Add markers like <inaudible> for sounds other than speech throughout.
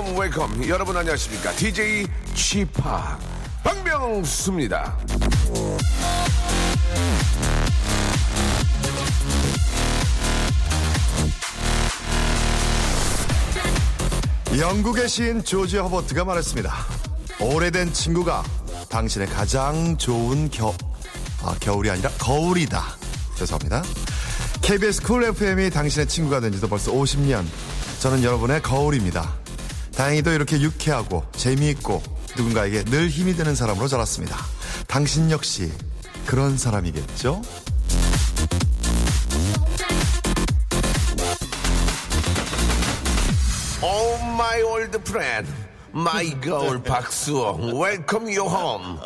Welcome, welcome. 여러분 안녕하십니까? DJ Chip 박명수입니다. 영국의 시인 조지 허버트가 말했습니다. 오래된 친구가 당신의 가장 좋은 겨, 아, 겨울이 아니라 거울이다. 죄송합니다. KBS 쿨 FM이 당신의 친구가 된 지도 벌써 50년. 저는 여러분의 거울입니다. 다행히도 이렇게 유쾌하고 재미있고 누군가에게 늘 힘이 되는 사람으로 자랐습니다. 당신 역시 그런 사람이겠죠? Oh my old friend, my girl <laughs> 박수홍, welcome you home.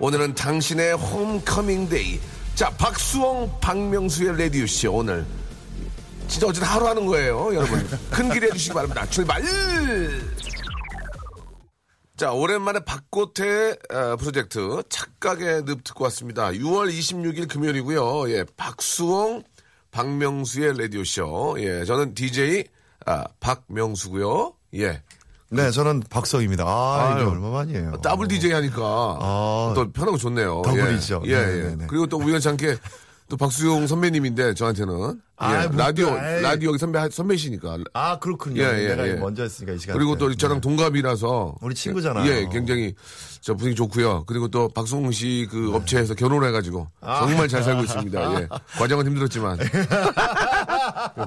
오늘은 당신의 homecoming day. 자, 박수홍, 박명수의 라디오쇼 오늘 진짜 어쨌든 하루 하는 거예요, 여러분. 큰 기대해 주시기 바랍니다. 출발! 자, 오랜만에 박고테 어, 프로젝트 착각의 늪 듣고 왔습니다. 6월 26일 금요일이고요. 예, 박수홍, 박명수의 라디오쇼. 예, 저는 DJ 아, 박명수고요. 예. 네, 저는 박수홍입니다. 아, 이게 아유. 얼마 만이에요. 더블 DJ 하니까 아. 또 편하고 좋네요. 더블이죠. 예, 예. 네, 예. 네, 네. 그리고 또 우연찮게 또 박수용 선배님인데 저한테는 아이, 예, 뭐 라디오 또, 에이. 라디오 선배 선배시니까 아, 그렇군요. 예, 예, 내가 예. 먼저 했으니까 이 시간. 그리고 또 저랑 동갑이라서 우리 친구잖아요. 예, 굉장히 저 분위기 좋고요. 그리고 또 박수홍 씨그 네. 업체에서 결혼을 해가지고 아. 정말 잘 살고 있습니다. 예. <laughs> 과정은 힘들었지만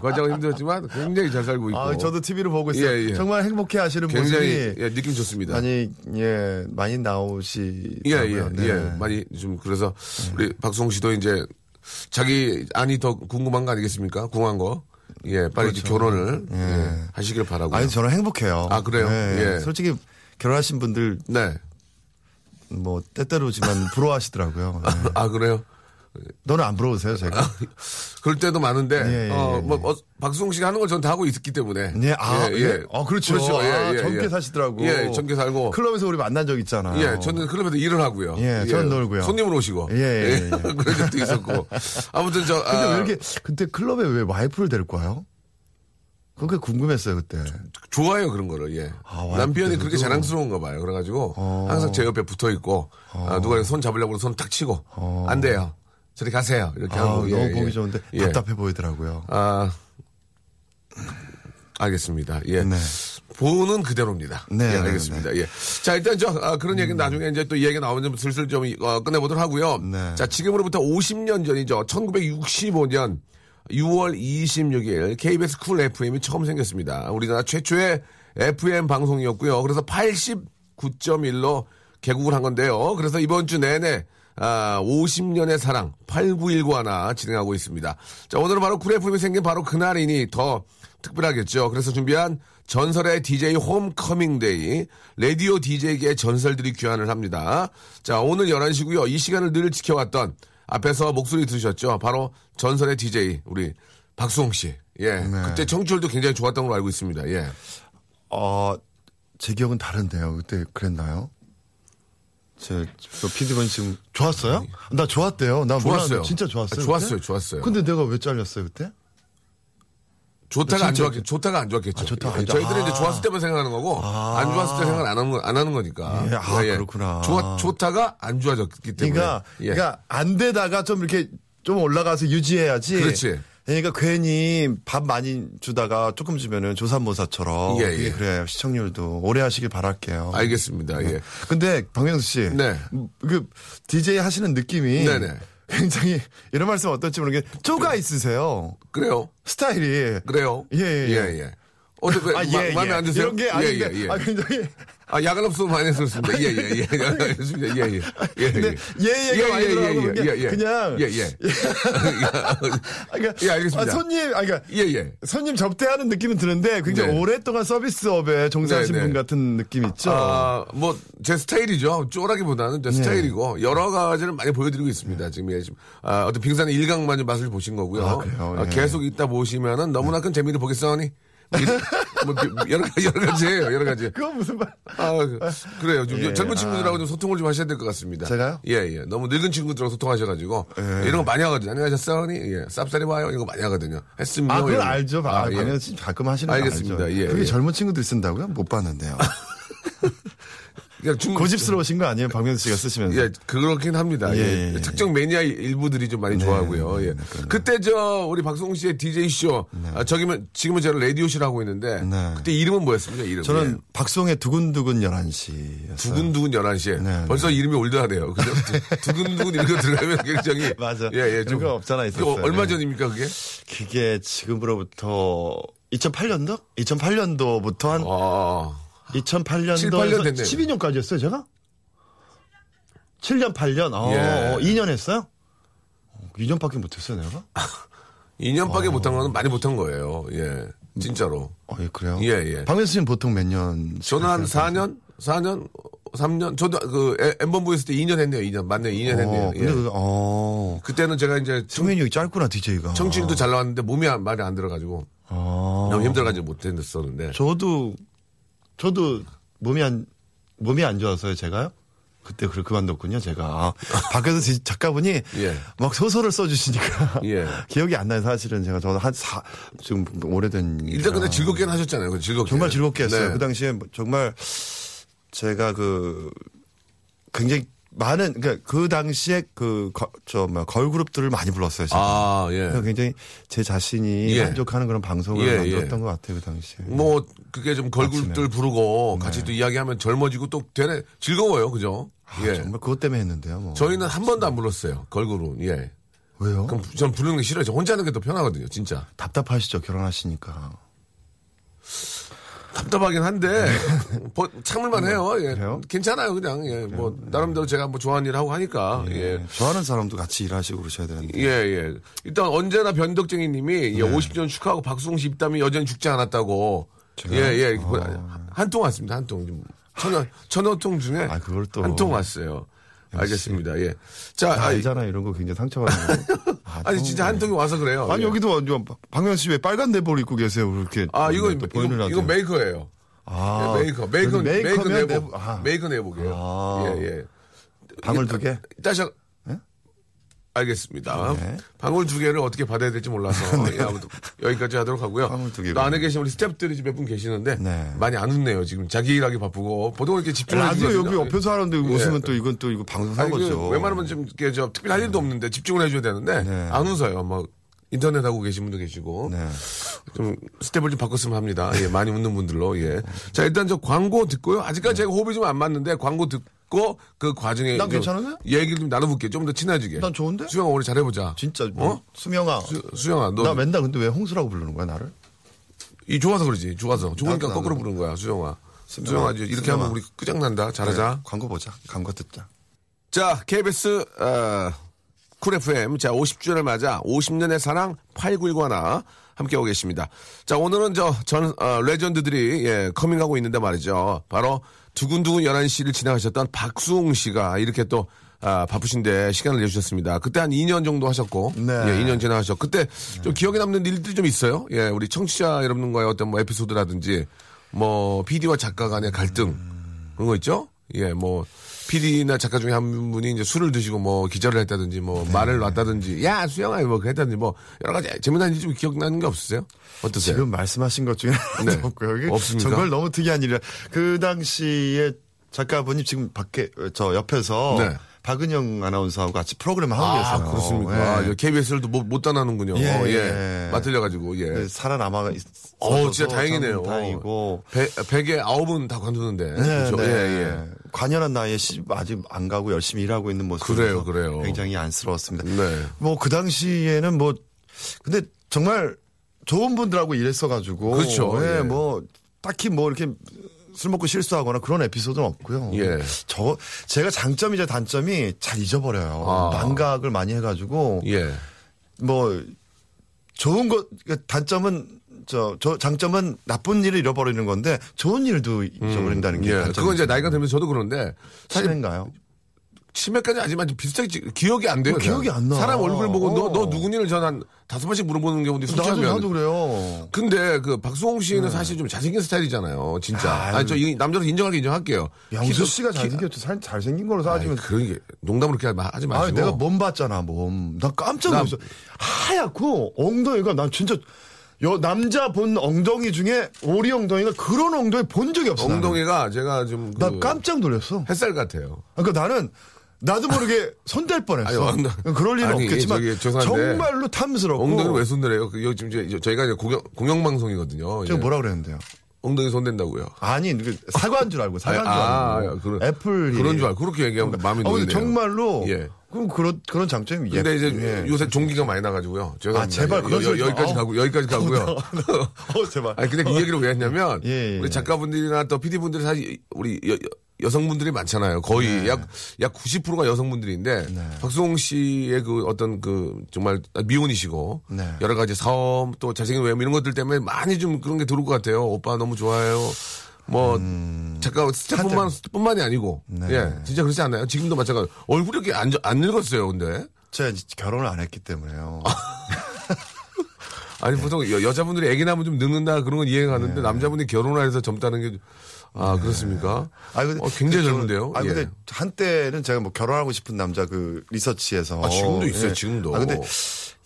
과정은 힘들었지만 굉장히 잘 살고 있고 아, 저도 TV를 보고 있어요. 예, 예. 정말 행복해 하시는 굉장히 모습이 예, 느낌 좋습니다. 많이 예, 많이 예, 나오시더라고요. 예, 예. 많이 좀 그래서 우리 박수홍 씨도 이제 자기 안이 더 궁금한 거 아니겠습니까? 궁한 거. 예, 빨리 이제 결혼을 예, 하시길 바라고요. 그렇죠. 아니 저는 행복해요. 아, 그래요? 예. 솔직히 결혼하신 분들 네. 뭐 때때로지만 부러워하시더라고요. 예. <laughs> 아, 그래요? 너는 안 부러우세요, 제가? 그럴 때도 많은데, 예, 예, 어, 예, 뭐, 예. 어, 박수홍 씨가 하는 걸 전 다 하고 있기 때문에. 네, 아, 예. 어, 그렇죠. 아, 젊게 사시더라고. 예, 젊게 살고. 클럽에서 우리 만난 적 있잖아 요. 예, 저는 클럽에서 일을 하고요. 예, 저는 놀고요. 손님으로 오시고. 예, 예, 예. <laughs> 그런 적도 있었고. 아무튼 저, 근데 아, 왜 이렇게 그때 클럽에 왜 와이프를 데리고 와요? 그게 궁금했어요 그때. 좋아요 그런 거를 예 아, 남편이 그렇게? 자랑스러운가 봐요 그래가지고 어. 항상 제 옆에 붙어 있고 아, 누가 손 잡으려고 손 탁 치고 안 돼요 저리 가세요 이렇게 아, 하고 너무 예, 보기 예. 좋은데 예. 답답해 보이더라고요. 아 알겠습니다 예 네. 보는 그대로입니다 네, 예, 네, 알겠습니다 예자 일단 저 아, 그런 얘기는 나중에 이제 또 얘기가 나오면 좀 슬슬 좀 어, 끝내보도록 하고요 네. 자 지금으로부터 50년 전이죠 1965년 6월 26일 KBS 쿨 FM이 처음 생겼습니다. 우리나라 최초의 FM 방송이었고요. 그래서 89.1로 개국을 한 건데요. 그래서 이번 주 내내 아, 50년의 사랑 8919 하나 진행하고 있습니다. 자, 오늘은 바로 쿨 FM이 생긴 바로 그날이니 더 특별하겠죠. 그래서 준비한 전설의 DJ homecoming day, 라디오 DJ계의 전설들이 귀환을 합니다. 자, 오늘 11시고요. 이 시간을 늘 지켜왔던 앞에서 목소리 들으셨죠? 바로 전설의 DJ 우리 박수홍 씨. 예. 그때 청취율도 굉장히 좋았던 걸로 알고 있습니다. 예. 어, 제 기억은 다른데요. 그때 그랬나요? 제, 저 PD분 지금 좋았어요? 나 좋았대요. 나 좋았어요. 진짜 좋았어요. 아, 좋았어요. 그때? 좋았어요. 근데 내가 왜 잘렸어요 그때? 좋다가 안 좋았겠, 좋다가 안 좋았겠죠. 아, 좋다가 안 예, 저희들은 이제 아. 좋았을 때만 생각하는 거고, 안 좋았을 때 생각 안 하는, 거, 안 하는 거니까. 예, 아, 그렇구나. 좋, 좋다가 안 좋아졌기 때문에. 그러니까, 예. 그러니까 안 되다가 좀 이렇게 좀 올라가서 유지해야지. 그렇지. 그러니까 괜히 밥 많이 주다가 조금 주면은 조산모사처럼. 예, 예. 그래요. 시청률도 오래 하시길 바랄게요. 알겠습니다. 예. 근데 박명수 씨, 네. 그 DJ 하시는 느낌이 네네. 굉장히 이런 말씀 어떨지 모르겠는데 쪼가 있으세요. 그래요. 스타일이. 그래요. 예, 예, 예. 예. 어떻게, 아, 마, 예, 마음에 예. 안 드세요? 이런 게 아닌데, 예, 예, 예. 아, 굉장히. 아, 야간 업소 많이 했었습니다. 예, 예, 예. <laughs> 알겠습니다. 예, 예. 예, 근데 예, 예가 많이 들어가고 예, 예, 예. 그냥- 예, 예. <laughs> 아, 그러니까 예, 알겠습니다. 아, 손님, 아, 그러니까 예, 예. 손님 접대하는 느낌은 드는데 굉장히 네. 오랫동안 서비스업에 종사하신 네, 네. 분 같은 느낌 있죠. 아, 뭐, 제 스타일이죠. 쪼라기보다는 제 스타일이고, 여러 가지를 많이 보여드리고 있습니다. 지금, 예, 지금, 아, 어떤 빙산의 일각만의 맛을 보신 거고요. 아, 그래요? 아, 예. 계속 있다 보시면은 너무나 큰 재미를 보겠어니? 뭐 여러 가지 여러 가지예요. 여러 가지. 그건 무슨 말? 아, 그, 그래요. 좀 예, 젊은 친구들하고 아. 좀 소통을 좀 하셔야 될 것 같습니다. 제가요? 예, 예. 너무 늙은 친구들하고 소통하셔가지고 예. 이런 거 많이 하거든요. 안녕하셨어니? 예. 쌉싸리 와요. 이런 거 많이 하거든요. 했습니다. 아, 거. 알죠. 아, 아, 예. 가끔 하시는 거 알겠습니다. 알죠. 예, 그게 예. 젊은 친구들이 쓴다고요? 못 봤는데요. <laughs> 그냥 중 고집스러우신 거 아니에요? 박명수 씨가 쓰시면서. 예, 그렇긴 합니다. 예, 예, 예, 예. 특정 매니아 일부들이 좀 많이 네, 좋아하고요. 네, 예. 네. 그때 저 우리 박성훈 씨의 DJ 쇼, 아, 저기면 지금은 제가 라디오 쇼를 하고 있는데 네. 그때 이름은 뭐였습니까? 이름. 저는 예. 박송의 두근두근 11시였어요. 두근두근 11시에 네, 벌써 이름이 올드하네요. 그죠? <laughs> 두근두근 이거 들어가면 굉장히 <laughs> 맞아. 예, 예. 좀 없잖아 그게 있었어요. 얼마 네. 전입니까, 그게? 그게 지금으로부터 2008년도? 2008년도부터 한 아, 2008년도에서 7, 8년 됐네요. 12년까지였어요, 제가? 7년, 8년. 어, 예. 2년 했어요? 2년밖에 못했어요, 내가? <laughs> 2년밖에 못한 거는 많이 못한 거예요. 예. 진짜로. 어, 예, 그래요? 예, 예. 박명수 씨는 보통 몇 년? 저는 한 4년? 4년? 3년? 저도 그 엠번부 했을 때 2년 했네요, 2년. 맞네요, 2년 했네요. 어, 예. 근데 그, 어. 그때는 제가 이제 청, 수면이 짧구나, DJ가. 청취율도 잘 나왔는데 몸이 안- 많이 안 들어가지고 아. 너무 힘들어가지고 못했었는데. 저도, 저도 몸이 안, 몸이 안 좋아서요, 제가요? 그때 그걸 그만뒀군요, 제가. 아, 밖에서 지- 작가분이 <laughs> 예. 막 소설을 써주시니까. <laughs> 예. <laughs> 기억이 안 나요, 사실은. 제가 저도 한 사, 지금 오래된. 일단 근데. 즐겁게는 하셨잖아요. 그 즐겁게. 정말 즐겁게 했어요. 네. 그 당시에 뭐 정말 제가 그 굉장히 많은 그러니까 그 당시에 그저 뭐 걸그룹들을 많이 불렀어요. 제가. 아, 예. 그래서 굉장히 제 자신이 예. 만족하는 그런 방송을 예, 만들었던 예. 것 같아요. 그 당시에. 뭐 그게 좀 걸그룹들. 부르고 같이 또 이야기하면 젊어지고 또 되네 즐거워요, 그죠? 아, 예. 정말 그것 때문에 했는데요. 뭐. 저희는 한 번도 안 불렀어요, 걸그룹. 예. 왜요? 그럼 전 부르는 게 싫어요. 저 혼자 하는 게 더 편하거든요, 진짜. 답답하시죠 결혼하시니까. 답답하긴 한데 <laughs> 뭐, 참을만 해요. 예. 음. 그래요? 괜찮아요, 그냥. 예. 뭐 나름대로 제가 뭐 좋아하는 일 하고 하니까. 예. 예. 좋아하는 사람도 같이 일하시고 그러셔야 되는데. 예, 예. 일단 언제나 변덕쟁이 님이 네. 예, 50년 축하하고 박수홍 씨 입담이 여전히 죽지 않았다고. 예, 예. 한통 왔습니다. 한 통. 좀 천여, 천여 통 중에 아, 그걸 또. 한통 왔어요. 알겠습니다. 예. 자, 다 아, 알잖아요. 이런 거 굉장히 상처받는 거. <laughs> 아, 아니 통- 진짜 한 통이 와서 그래요. 아니 예. 여기도 박명수 씨왜 빨간 내복 입고 계세요? 그렇게. 아, 이거, 또 이거, 이거. 메이커예요. 아, 예, 메이커. 메이커, 메이커 내복. 아. 메이커 내복이에요. 아. 예, 예. 방울 두 개? 따셔. 예? 알겠습니다. 네. 방울 두 개를 어떻게 받아야 될지 몰라서 <laughs> 예, 아무튼 여기까지 하도록 하고요. 방울 두 개가. 또 안에 계신 우리 스탭들이 몇 분 계시는데 네. 많이 안 웃네요. 지금 자기 일하기 바쁘고 보통 이렇게 집중을 라디오. 여기 옆에서 하는데 예. 웃으면 또 이건 또 이거 방송 아니, 그 사고죠. 웬만하면 좀 이렇게 저 특별히 할 일도 없는데 집중을 해줘야 되는데 네. 안 웃어요. 막 인터넷 하고 계신 분도 계시고 네. 좀 스텝을 좀 바꿨으면 합니다. 예, 많이 웃는 분들로 예. 자 일단 저 광고 듣고요. 아직까지 제가 호흡이 좀 안 맞는데 광고 듣 고 그 과정에 난좀 괜찮은데? 얘기를 좀 나눠볼게. 좀더 친해지게. 난 좋은데? 수영아 오늘 잘해보자. 진짜 뭐 어? 수명아. 수, 수영아 너 나 맨날 근데 왜 홍수라고 부르는 거야 나를? 이 좋아서 그러지. 좋아서. 좋으니까 나도, 거꾸로 나도. 부르는 거야. 수영아. 수영아, 수영아 이렇게 수영아. 하면 우리 끝장난다. 잘하자. 네, 광고 보자. 광고 듣자. 자, KBS 어, 쿨 FM 자 50주년을 맞아 50년의 사랑 8919 함께하고 계십니다. 자, 오늘은 저전 레전드들이 예, 커밍하고 있는데 말이죠. 바로 두근두근 11시를 지나가셨던 박수홍 씨가 이렇게 또 아, 바쁘신데 시간을 내주셨습니다. 그때 한 2년 정도 하셨고, 네. 예, 2년 지나가셨고, 그때 좀 기억에 남는 일들이 좀 있어요. 예, 우리 청취자 여러분과의 어떤 뭐 에피소드라든지, 뭐 PD와 작가 간의 갈등 그런 거 있죠? 예, 뭐 PD나 작가 중에 한 분이 이제 술을 드시고 뭐 기절을 했다든지 뭐 말을 놨다든지, 야 수영아 뭐 그랬다든지 뭐 여러 가지 재미난 일이 좀 기억나는 게 없으세요? 어떠세요? 지금 말씀하신 것 중에 <laughs> 네. 없고요. 없습니까? 정말 너무 특이한 일이라. 그 당시에 작가분이 지금 밖에 저 옆에서 네. 박은영 아나운서하고 같이 프로그램을 하고 아, 계세요. 그렇습니까? 예. 아, KBS를 못, 못 따나는군요. 예, 어, 예. 예. 맞들려가지고, 예. 네, 살아남아 있 어, 진짜 다행이네요. 다행이고. 배, 백에 아홉은 다 관두는데. 네, 그렇죠? 네. 예, 예. 관연한 나이에 아직 안 가고 열심히 일하고 있는 모습 그래요, 그래요. 굉장히 안쓰러웠습니다. 네. 뭐 그 당시에는 뭐 근데 정말 좋은 분들하고 일했어 가지고 그렇죠, 예, 예. 뭐 딱히 뭐 이렇게 술 먹고 실수하거나 그런 에피소드는 없고요. 예. 저 제가 장점이자 단점이 잘 잊어버려요. 아. 망각을 많이 해가지고 예. 뭐 좋은 것 그러니까 단점은 저, 저 장점은 나쁜 일을 잃어버리는 건데 좋은 일도 잊어버린다는 게 예. 단점이죠. 그건 이제 나이가 들면서 저도 그런데 사실 친한가요? 치매까지 아니지만 좀 비슷하게 지- 기억이 안 돼요. 어, 기억이. 안 나. 사람 얼굴 보고 너, 어. 너 누구니를 전 한 다섯 번씩 물어보는 경우도 나도 솔직하면. 나도 그래요. 근데 그 박수홍 씨는 사실 좀 잘생긴 스타일이잖아요. 진짜. 네. 아유. 아니, 저이 남자로 인정하게 인정할게요. 양수 키도- 씨가 키- 잘생겼죠. 살- 잘생긴 걸로 따지면. 그런 게 농담으로 그렇게 마- 하지 마시고. 아, 내가 몸 봤잖아, 몸. 나 깜짝 나- 놀랐어. 하얗고 엉덩이가 난 진짜 여 남자 본 엉덩이 중에 오리 엉덩이가 그런 엉덩이 본 적이 없어. 나는. 엉덩이가 제가 좀. 나 그 깜짝 놀랐어. 햇살 같아요. 그러니까 나는 나도 모르게 손댈 뻔했어. 아니, 그럴 일은 아니, 없겠지만 정말로 탐스럽고. 엉덩이를 왜 손대래요? 그, 여기 지금 이제 저희가 이제 공영, 공영 방송이거든요. 제가 예. 뭐라 그랬는데요? 엉덩이 손댄다고요. 아니, 그 사과인 줄 알고 사과인 줄 아, 알고. 아, 그런- 애플 그런 줄 알고 그렇게 얘기하면 마음이 어, 근데 놓이네요. 정말로 예. 그럼 그런 그런 장점이 근데 이제 예. 요새 종기가 많이 나가지고요. 죄송합니다. 아, 제발 여, 소리 좀- 기까지 어. 가고 여기까지 가고요. 어, 제발. <laughs> 아니 근데 이 얘기를 왜 했냐면 예, 예. 우리 작가분들이나 또 PD분들이 사실 우리 여, 성분들이 많잖아요. 거의 네. 약약 90%가 여성분들인데 박수홍 씨의 그 어떤 그 정말 미혼이시고 네. 여러 가지 사업 또 잘생긴 외모 이런 것들 때문에 많이 좀 그런 게 들어올 것 같아요. 오빠 너무 좋아요. 뭐 작가 스태프뿐만 뿐만이 아니고 음. 네. 예 진짜 그렇지 않나요? 지금도 마찬가지 얼굴이 이렇게 안, 안 늙었어요. 근데 제가 결혼을 안 했기 때문에요. <laughs> 아니 보통 여, 여자분들이 애기 낳으면 좀 늙는다 그런 건 이해가 가는데 남자분이 결혼을 해서 젊다는 게 아 그렇습니까? 아, 근데 어, 굉장히 그 젊은데요. 아, 예. 근데 한때는 제가 뭐 결혼하고 싶은 남자 그 리서치에서. 아, 지금도 있어요, 지금도. 아, 근데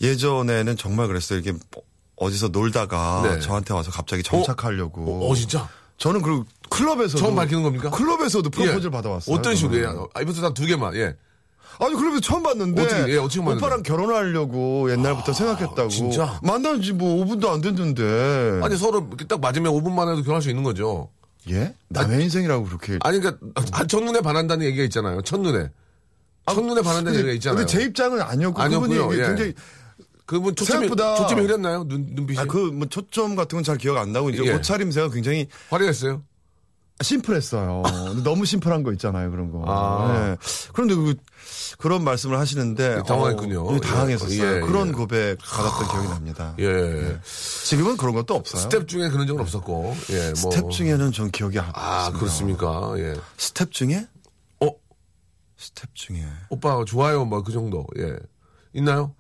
예전에는 정말 그랬어요. 이게 뭐 어디서 놀다가 네. 저한테 와서 갑자기 정착하려고. 어, 진짜? 저는 그 클럽에서도. 처음 밝히는 겁니까? 클럽에서도 프로포즈를 예. 받아왔어요. 어떤 식으로 저는. 해요? 아, 이부터 두 개만. 예. 아니 클럽에서 처음 봤는데 어떻게, 예, 어떻게? 오빠랑 결혼하려고 옛날부터 생각했다고 진짜? 만난 지 뭐 5분도 안 됐는데 아니 서로 딱 맞으면 5분만 해도 결혼할 수 있는 거죠. 예? 남의 인생이라고 그렇게 아니 그러니까 아, 첫눈에 반한다는 얘기가 있잖아요. 첫눈에. 첫눈에 반한다는 얘기가 있잖아요. 근데 제 입장은 아니었고 아니었고요, 그분이 예. 굉장히 그분 초점이 생각보다- 초점이 흐렸나요? 눈 눈빛이 아, 그, 뭐, 초점 같은 건 잘 기억 안 나고, 이제 예. 옷차림새가 굉장히 화려했어요. 심플했어요. 너무 심플한 거 있잖아요, 그런 거. 아. 예. 그런데 그, 그런 말씀을 하시는데. 당황했군요. 어, 예, 당황했었어요. 예, 예. 그런 고백 받았던 기억이 납니다. 예. 지금은 그런 것도 없어요. 스텝 중에 그런 적은 없었고. 예. 뭐. 스텝 중에는 전 기억이 안 아. 그렇습니까? 예. 스텝 중에? 어 스텝 중에. 오빠 좋아요 뭐그 정도. 예. 있나요?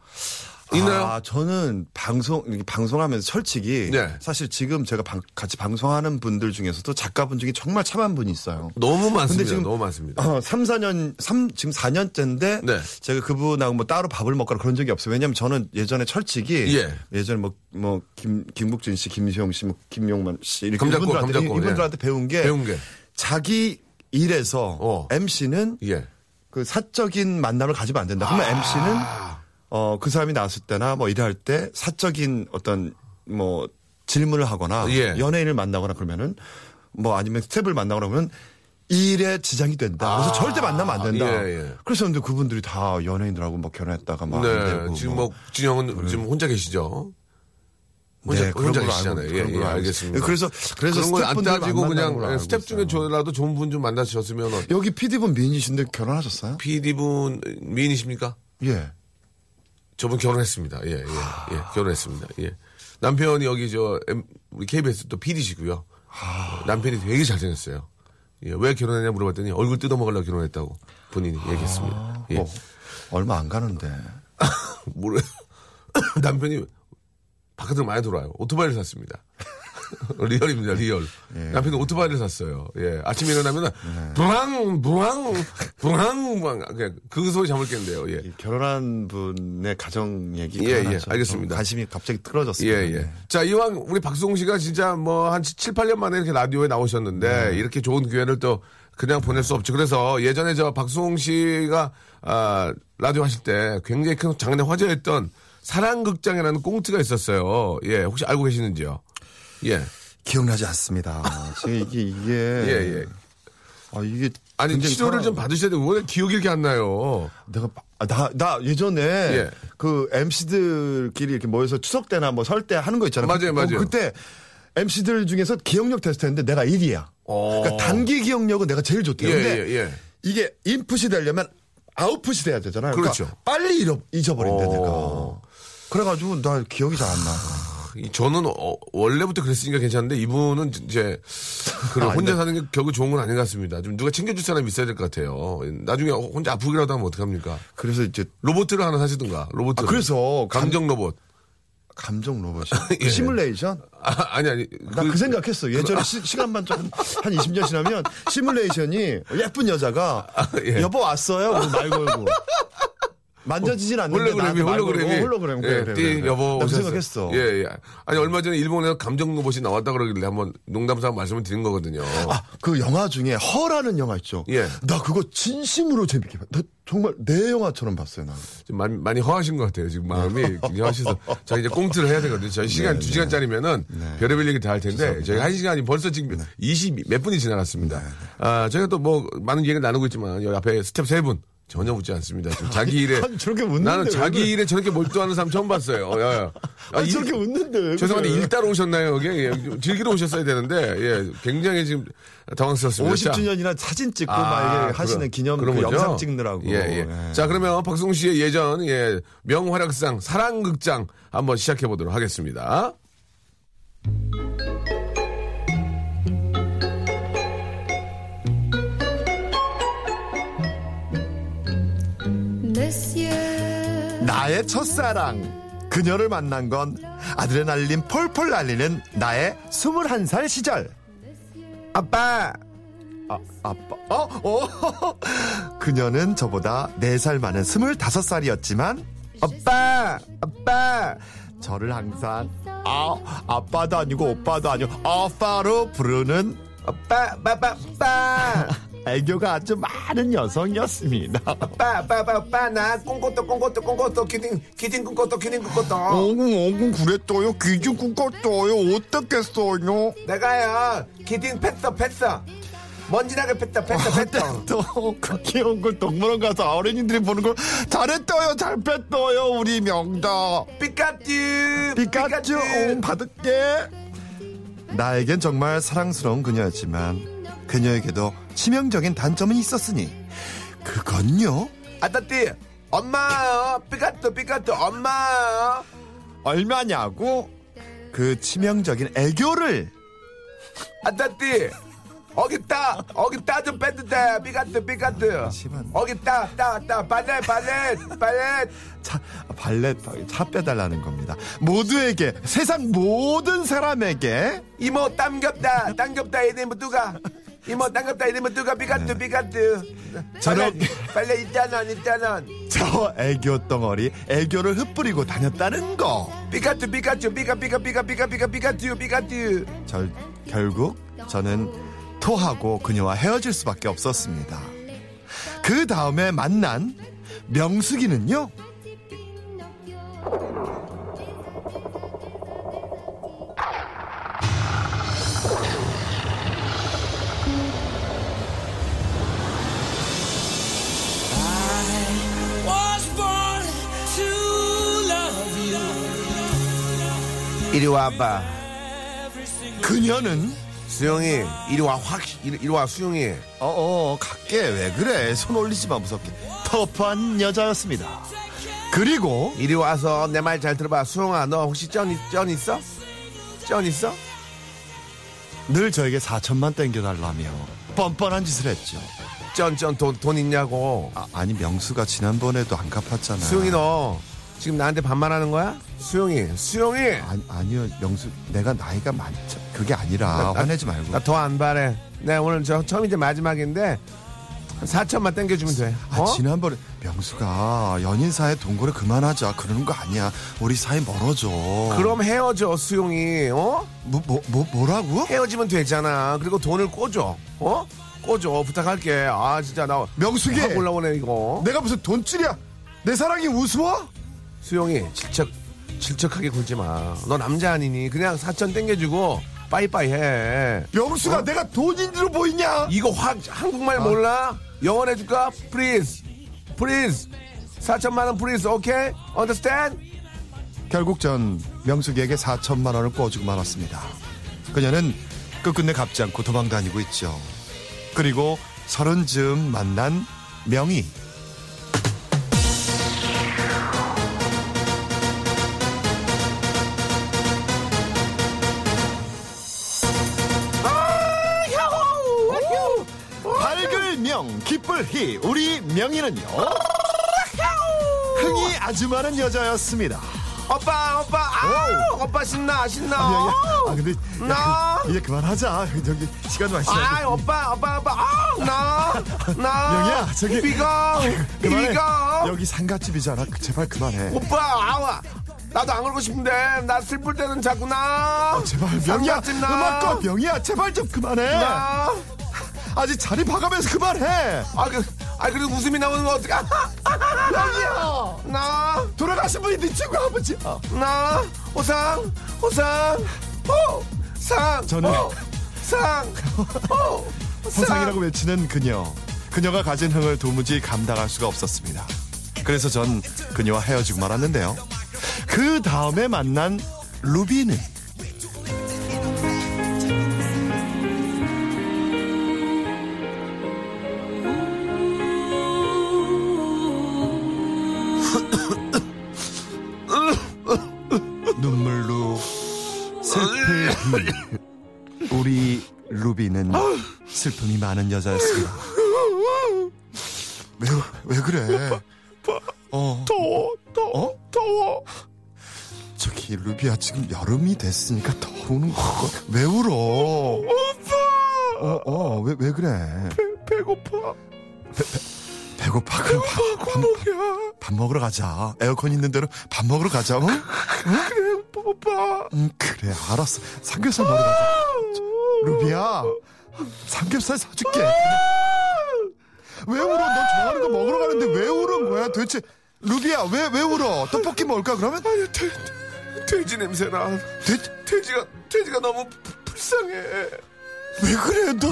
있나요? 아, 저는 방송, 방송하면서 솔직히. 네. 사실 지금 제가 방- 같이 방송하는 분들 중에서도 작가분 중에 정말 참한 분이 있어요. 너무 많습니다. 지금- 너무 많습니다. 어, 3, 4년, 3, 지금 4년째인데. 네. 제가 그분하고 뭐 따로 밥을 먹거나 그런 적이 없어요. 왜냐면 저는 예전에 철칙이. 예. 전에 뭐, 뭐, 김, 김국진 씨, 김시영 씨, 뭐, 김용만 씨. 이렇게 감잡고, 이분들한테, 감잡고, 이분들한테 배운 게. 배운 게. 자기 일에서 어. MC는 예. 그 사적인 만남을 가지면 안 된다. 그러면 아. MC는 어, 그 사람이 나왔을 때나 뭐 일할 때 사적인 어떤 뭐 질문을 하거나 예. 연예인을 만나거나 그러면은 뭐 아니면 스텝을 만나거나 그러면 일에 지장이 된다. 그래서 아. 절대 만나면 안 된다. 예, 예. 그래서 근데 그분들이 다 연예인들하고 뭐 결혼했다가 막안 네. 되고 지금 뭐. 뭐 진영은 지금 혼자 계시죠? 혼자, 네, 혼자 계시잖아요. 예, 예, 알겠습니다. 그래서 그래서 그런 걸안 스태프분들 따지고 그냥 알고 스텝 중에. 저라도 좋은 분 좀 만나셨으면 어, 여기 PD분 미인이신데 결혼하셨어요? PD분 미인이십니까? 예. 저분 결혼했습니다. 예, 예, 예, 결혼했습니다. 예. 남편이 여기 저 우리 KBS 또 PD시고요. 남편이 되게 잘생겼어요. 예, 왜 결혼했냐 물어봤더니 얼굴 뜯어먹으려고 결혼했다고 본인이 얘기했습니다. 예. 뭐 얼마 안 가는데. <laughs> 모르 <coughs> 남편이 바깥으로 많이 돌아요. 오토바이를 샀습니다. <laughs> real입니다, real. 남편이 오토바이를 샀어요. 예. 아침에 일어나면은, 브랑, 브랑, 브랑, 브랑. 그냥 그 소리 잠을 깼는데요. 예. 이 결혼한 분의 가정 얘기 예. 예, 알겠습니다. 좀 관심이 갑자기 예, 틀어졌습니다. 예. 네. 자, 이왕 우리 박수홍 씨가 진짜 뭐 한 7, 8년 만에 이렇게 라디오에 나오셨는데 네. 이렇게 좋은 기회를 또 그냥 보낼 수 없죠. 그래서 예전에 저 박수홍 씨가 아, 라디오 하실 때 굉장히 큰 장안에 화제였던 사랑극장이라는 꽁트가 있었어요. 예, 혹시 알고 계시는지요? 예. 기억나지 않습니다. 이게 이게 예, 예. 아 이게 아니, 치료를 좀 받으셔야 되고, 왜 기억이 이렇게 안 나요? 내가 아, 나, 나 예전에 예. 그 MC들끼리 이렇게 모여서 추석 때나 뭐 설 때 하는 거 있잖아요. 맞아요, 그- 맞아요. 그때 MC들 중에서 기억력 테스트 했는데 내가 1위야. 어. 그러니까 단기 기억력은 내가 제일 좋대요. 예, 근데 예, 예. 이게 인풋이 되려면 아웃풋이 돼야 되잖아요. 그러니까 그렇죠. 빨리 잃어, 잊어버린대 어. 내가. 그래가지고 나 기억이 잘 안 나. 이 저는 어, 원래부터 그랬으니까 괜찮은데 이분은 이제 그런 혼자 사는 게 결국 좋은 건 아닌 것 같습니다. 좀 누가 챙겨줄 사람이 있어야 될 것 같아요. 나중에 혼자 아프기라도 하면 어떡합니까? 그래서 이제 로봇을 하나 사시든가 로봇. 아, 그래서 감정 로봇. 감정 로봇이 <laughs> 예. 시뮬레이션? 아, 아니 아니. 나그 생각했어. 예전에 <laughs> 시, 시간만 좀한 20년 지나면 시뮬레이션이 예쁜 여자가 예. 여보 왔어요? 그러고 말 걸고 만져지진 않는데 홀로그램이 홀로그램이 홀로그램 예, 그래, 그래, 띠 그래. 여보 오셨어요. 생각했어. 예, 예. 아니 얼마 전에 일본에서 감정 로봇이 나왔다 그러길래 한번 농담삼아 말씀을 드린 거거든요. 아, 그 영화 중에 허라는 영화 있죠. 예. 나 그거 진심으로 재밌게 봤. 나 정말 내 영화처럼 봤어요. 나. 좀 많이, 많이 허하신 것 같아요. 지금 마음이 <laughs> 허하셔서. 자, 이제 꽁트를 해야 되거든요. 저희 시간 네, 두 시간짜리면은 별의별 얘기 다 할 텐데, 저희 한 시간이 벌써 지금 네. 20 몇 분이 지나갔습니다. 아, 저희가 또 뭐 많은 얘기를 나누고 있지만, 여기 앞에 스텝 세 분. 전혀 웃지 않습니다. 자기 일에. 아니, 저렇게 웃는데 나는 왜 자기 그래? 일에 저렇게 몰두하는 사람 처음 봤어요. 야, 야. 아, 아니, 일- 저렇게 웃는데 왜 죄송한데? 일 따로 오셨나요, 여기? 예, 좀 즐기러 오셨어야 되는데, 예, 굉장히 지금 당황스럽습니다. 자. 50주년이나 사진 찍고 아, 막 하시는 기념 그런 그? 영상 찍느라고. 예, 예. 예. 자, 그러면 박승우 씨의 예전, 예, 명활약상, 사랑극장 한번 시작해 보도록 하겠습니다. 나의 첫사랑. 그녀를 만난 건 아드레날린 펄펄 날리는 나의 21살 시절. 아빠! 아, 아빠. 어? 어? <laughs> 그녀는 저보다 4살 많은 25살이었지만, 아빠! 아빠! 저를 항상, 아, 아빠도 아니고 오빠도 아니고, 아빠로 부르는, 아빠, 아빠, 아빠! 애교가 아주 많은 여성이었습니다. 아빠, 아빠, 아빠, 아빠, 나 꽁꼬또, 꽁꼬또, 꽁꼬또, 키딩, 키딩 꽁꼬또, 키딩 꽁꼬또. 어구 어구 그랬어요 귀중 굽었어요 어떻겠어요 내가요, 키딩 팼어, 팼어. 먼지나게 팼다, 팼다, 팼다. 또그 귀여운 걸 동물원 가서 어린이들이 보는 걸 잘했어요 잘 뺐어요 우리 명다 피카츄, 피카츄 응, 받을게 나에겐 정말 사랑스러운 그녀였지만 그녀에게도 치명적인 단점은 있었으니 그건요? 아따띠, 엄마요, 피카츄, 피카츄, 엄마요. 얼마냐고? 그 치명적인 애교를. 아따띠 어기다 어기다 좀 빼도 돼 삐가뜨 삐가뜨 심한. 어기다 따따 발렛 발렛 발렛. 차, 발렛 차 빼달라는 겁니다. 모두에게 세상 모든 사람에게. 이모 땀겹다 땀겹다 이름은 누가 이모 이름은 누가 삐가뜨 삐가뜨 저런- 발렛 있잖아 있잖아 저 애교 덩어리 애교를 흩뿌리고 다녔다는 거. 삐가뜨 삐가뜨 삐가 삐가 삐가 삐가 삐가 삐가뜨 삐가뜨 절, 결국 저는 토하고 그녀와 헤어질 수밖에 없었습니다. 그 다음에 만난 명숙이는요. 이리 와봐 그녀는 수영이 이리 와 확 이리, 이리 와 수영이 어어 갈게 왜 그래 손 올리지 마 무섭게 터프한 여자였습니다. 그리고 이리 와서 내 말 잘 들어봐 수영아 너 혹시 쩐, 있- 쩐 있어? 쩐 있어? 늘 저에게 4천만 땡겨달라며 뻔뻔한 짓을 했죠. 쩐쩐 돈, 돈 있냐고 아, 아니 명수가 지난번에도 안 갚았잖아. 수영이 너 지금 나한테 반말하는 거야? 수영이 수영이 아니, 아니요 명수 내가 나이가 많죠. 그게 아니라 화내지 말고. 나 더 안 바래 내가 오늘 저 처음 이제 마지막인데 한 4천만 땡겨주면 돼 아, 어? 지난번에 명수가 연인 사이 동거를 그만하자 그러는 거 아니야. 우리 사이 멀어져. 그럼 헤어져 수영이 어? 뭐, 뭐, 뭐 뭐 라고? 헤어지면 되잖아 그리고 돈을 꿔줘 어? 꿔줘 부탁할게 아 진짜 나확 올라오네 이거 내가 무슨 돈줄이야? 내 사랑이 우스워? 수영이 질척 질척하게 굴지 마 너 남자 아니니 그냥 4천 땡겨주고 빠이빠이 해 명수가 어? 내가 돈인으로 보이냐? 이거 확 한국말 몰라? 영어 해줄까? Please, please. 4천만 원 please, okay? Understand? 결국 전 명숙이에게 4천만 원을 꿔주고 말았습니다. 그녀는 끝끝내 갚지 않고 도망 다니고 있죠. 그리고 서른 즈음 만난 명희. 희 우리 명희는요. 흥이 아주 많은 여자였습니다. 오빠 오빠 아우 오빠 신나 신나? 명희야 아 근데 나? 야, 그, 이제 그만하자. 저기 시간 많이 아 오빠 오빠 오빠 아우 나나 <laughs> 명희야, 저기- 비가 그만해. 비가 여기 상가집이잖아. 그, 제발 그만해. 오빠 아우 나도 안 그러고 싶은데. 나 슬플 때는 자꾸 나. 제발 명희야. 음악 꺼 명희야 제발 좀 그만해. 나 아직 자리 봐가면서 그만해 아, 그, 아, 그래도 웃음이 나오는 거 어떡해. <laughs> 명희야 나, 돌아가신 분이 네 친구 아버지야 나, 호상, 호상, 호, 상. 저는- 호, 상, 호, <laughs> 호상이라고 외치는 그녀. 그녀가 가진 흥을 도무지 감당할 수가 없었습니다. 그래서 전 그녀와 헤어지고 말았는데요. 그 다음에 만난 루비는 우리 루비는 슬픔이 많은 여자였습니다. 왜, 왜 그래? 어. 더워, 더워, 어? 더워. 저기, 루비야, 지금 여름이 됐으니까 더우는 거. 왜 울어? 오빠! 어, 어, 왜, 왜 그래? 배고파. 배, 고파 그럼 밥, 밥, 밥, 밥 먹으러 가자. 에어컨 있는 대로 밥 먹으러 가자, 응? 그래, 오빠. 응, 그래, 알았어. 삼겹살 먹으러 가자. 루비야, 삼겹살 사줄게. 왜 울어? 너 좋아하는 거 먹으러 가는데 왜 우는 거야? 도대체 루비야 왜 왜 울어? 떡볶이 먹을까 그러면? 아니, 돼, 돼지 냄새나. 돼, 돼지가, 돼지가 너무 부- 불쌍해. 왜 그래 너?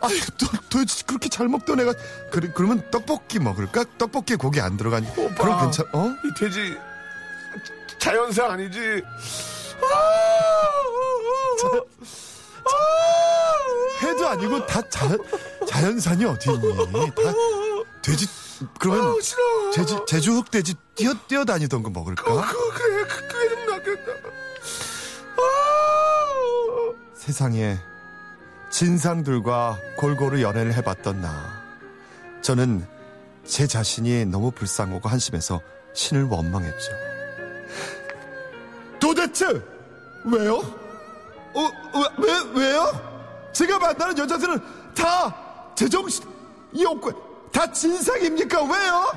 아니 너 도대체 그렇게 잘 먹던 애가 그래 그러면 떡볶이 먹을까? 떡볶이에 고기 안 들어가니? 오빠. 그럼 괜찮? 어? 이 돼지, 자연사 아니지. 해도 아니고 다 자연 자연산이 어디 있니? 다 돼지 그러면 아우, 싫어. 제주 제주 흑돼지 뛰어 뛰어 다니던 거 먹을까? 그, 그래, 그, 그게 좀 낫겠다. 아! 세상에 진상들과 골고루 연애를 해봤던 나. 저는 제 자신이 너무 불쌍하고 한심해서 신을 원망했죠. 도대체 왜요? 어, 왜, 왜, 왜요? 제가 만나는 여자들은 다 제정신이 없고 다 진상입니까? 왜요?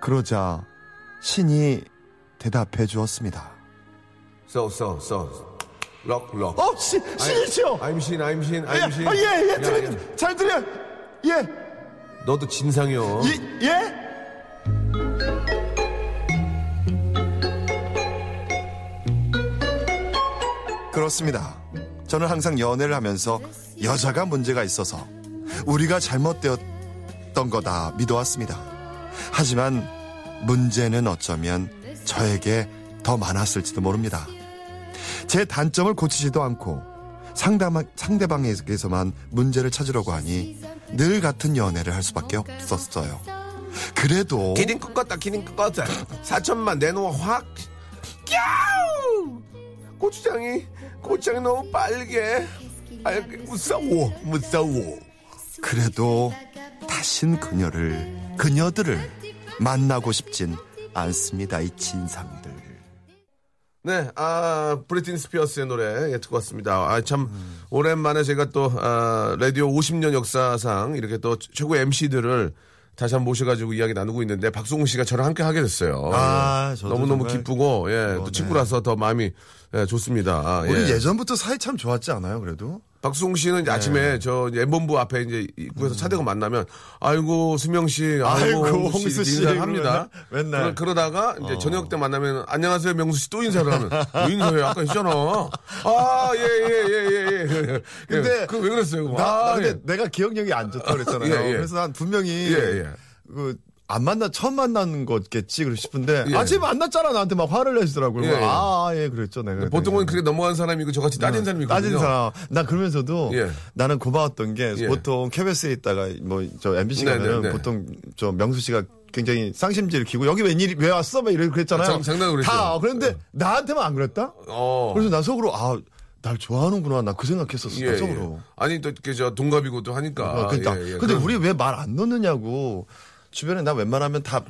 그러자 신이 대답해 주었습니다. 써, 써, 써. 럭, 럭. 어, 시, 신이시여! I'm 신, I'm 신, 예, I'm 신. 아, 예, 예, 야, 들려, 야, 잘 들려. 예, 너도 진상이요. 예, 예. 그렇습니다. 저는 항상 연애를 하면서 여자가 문제가 있어서 우리가 잘못되었던 거다 믿어왔습니다. 하지만 문제는 어쩌면 저에게 더 많았을지도 모릅니다. 제 단점을 고치지도 않고 상담, 상대방에게서만 문제를 찾으려고 하니 늘 같은 연애를 할 수밖에 없었어요. 그래도 기린 것 같다, 기린 것 같다. 4천만 내놓아 확. 꺄우! 고추장이, 고추장이 너무 빨개. 빨개, 무서워, 무서워. 그래도 다신 그녀를 그녀들을 만나고 싶진 않습니다. 이 진상들. 네, 아, 브리틴 스피어스의 노래, 예, 듣고 왔습니다. 아, 참, 오랜만에 제가 또, 아, 라디오 50년 역사상 이렇게 또 최고 MC들을 다시 한번 모셔가지고 이야기 나누고 있는데, 박송우 씨가 저랑 함께 하게 됐어요. 아, 예. 저도 너무너무 기쁘고, 예, 또 네. 친구라서 더 마음이, 예, 좋습니다. 아, 우리 예. 예. 전부터 사이 참 좋았지 않아요? 그래도 박수홍 씨는 네. 아침에 저 이제 엠본부 앞에 이제 입구에서 차대고 만나면 아이고 수명 씨, 아이고, 아이고, 홍수 씨, 홍수 씨 인사를 합니다. 그러면 맨날. 그러, 다가 이제 저녁 때 만나면 안녕하세요 명수 씨 또 인사를 하면 뭐 인사해 아까 했잖아. 아예예예예 예, 예, 예. <laughs> 근데 그 왜 그랬어요? 그거? 나, 아, 나 근데 예. 내가 기억력이 안 좋다 그랬잖아요. 예, 예. 그래서 난 분명히 예, 예. 그. 안 만나 처음 만난 거겠지 그러 싶은데 예. 아침에 만났잖아 나한테 막 화를 내시더라고요. 예, 예. 아예 그랬죠 내가. 보통은. 그렇게 넘어간 사람이고 저같이 따진 사람이 있거든요. 따진 사람. 난 그러면서도 예. 나는 고마웠던 게 예. 보통 KBS에 있다가 뭐 저 MBC 네, 가면은 네, 네. 보통 저 명수 씨가 굉장히 쌍심지를 기고 여기 웬일이 왜 왔어? 막 이렇게 그랬잖아요. 장- 장난으로 그랬죠. 다 그런데 나한테만 안 그랬다? 어. 그래서 난 속으로 아 날 좋아하는구나. 나 그 생각했었어. 예, 깜짝으로. 예. 아니 또 이렇게 저 동갑이고 또 하니까. 어, 그러니까. 예, 예. 근데 그럼- 우리 왜 말 안 넣느냐고. 주변에 나 웬만하면 다,